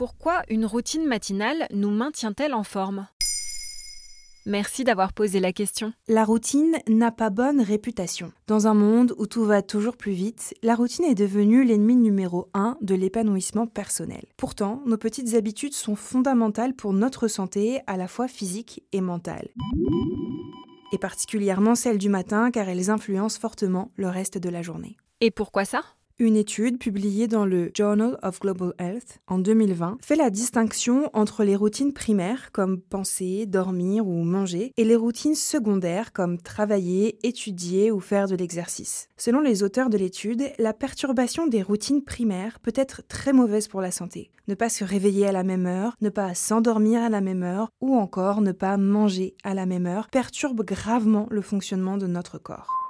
Pourquoi une routine matinale nous maintient-elle en forme? Merci d'avoir posé la question. La routine n'a pas bonne réputation. Dans un monde où tout va toujours plus vite, la routine est devenue l'ennemi numéro un de l'épanouissement personnel. Pourtant, nos petites habitudes sont fondamentales pour notre santé, à la fois physique et mentale. Et particulièrement celles du matin car elles influencent fortement le reste de la journée. Et pourquoi ça? Une étude publiée dans le Journal of Global Health en 2020 fait la distinction entre les routines primaires comme penser, dormir ou manger et les routines secondaires comme travailler, étudier ou faire de l'exercice. Selon les auteurs de l'étude, la perturbation des routines primaires peut être très mauvaise pour la santé. Ne pas se réveiller à la même heure, ne pas s'endormir à la même heure ou encore ne pas manger à la même heure perturbe gravement le fonctionnement de notre corps.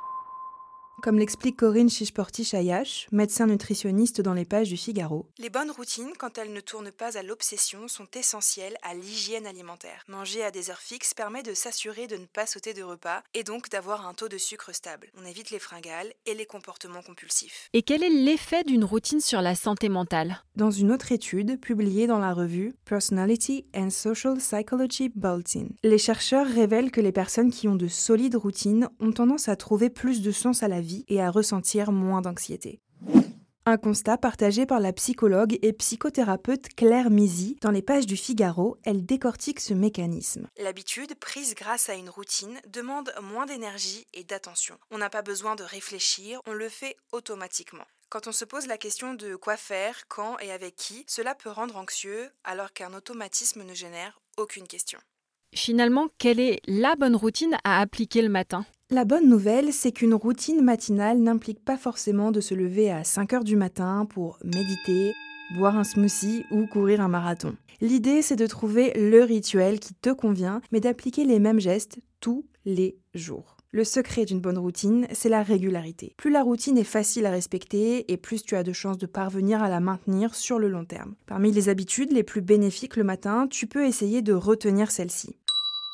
Comme l'explique Corinne Chichporti-Chayash, médecin nutritionniste dans les pages du Figaro, les bonnes routines, quand elles ne tournent pas à l'obsession, sont essentielles à l'hygiène alimentaire. Manger à des heures fixes permet de s'assurer de ne pas sauter de repas et donc d'avoir un taux de sucre stable. On évite les fringales et les comportements compulsifs. Et quel est l'effet d'une routine sur la santé mentale? Dans une autre étude publiée dans la revue Personality and Social Psychology Bulletin, les chercheurs révèlent que les personnes qui ont de solides routines ont tendance à trouver plus de sens à la et à ressentir moins d'anxiété. Un constat partagé par la psychologue et psychothérapeute Claire Mizy. Dans les pages du Figaro, elle décortique ce mécanisme. L'habitude, prise grâce à une routine, demande moins d'énergie et d'attention. On n'a pas besoin de réfléchir, on le fait automatiquement. Quand on se pose la question de quoi faire, quand et avec qui, cela peut rendre anxieux alors qu'un automatisme ne génère aucune question. Finalement, quelle est la bonne routine à appliquer le matin? La bonne nouvelle, c'est qu'une routine matinale n'implique pas forcément de se lever à 5 heures du matin pour méditer, boire un smoothie ou courir un marathon. L'idée, c'est de trouver le rituel qui te convient, mais d'appliquer les mêmes gestes tous les jours. Le secret d'une bonne routine, c'est la régularité. Plus la routine est facile à respecter et plus tu as de chances de parvenir à la maintenir sur le long terme. Parmi les habitudes les plus bénéfiques le matin, tu peux essayer de retenir celle-ci.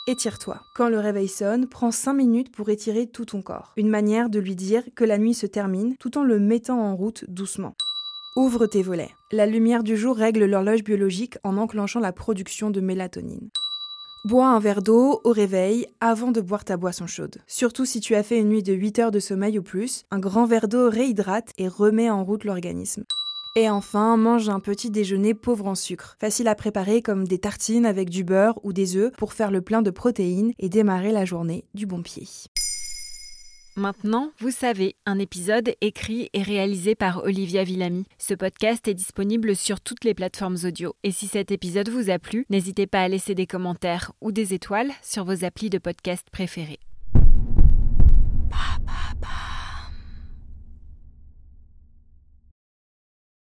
Étire-toi. Quand le réveil sonne, prends 5 minutes pour étirer tout ton corps. Une manière de lui dire que la nuit se termine tout en le mettant en route doucement. Ouvre tes volets. La lumière du jour règle l'horloge biologique en enclenchant la production de mélatonine. Bois un verre d'eau au réveil avant de boire ta boisson chaude. Surtout si tu as fait une nuit de 8 heures de sommeil ou plus, un grand verre d'eau réhydrate et remet en route l'organisme. Et enfin, mange un petit déjeuner pauvre en sucre. Facile à préparer comme des tartines avec du beurre ou des œufs pour faire le plein de protéines et démarrer la journée du bon pied. Maintenant, vous savez, un épisode écrit et réalisé par Olivia Villamy. Ce podcast est disponible sur toutes les plateformes audio. Et si cet épisode vous a plu, n'hésitez pas à laisser des commentaires ou des étoiles sur vos applis de podcast préférés.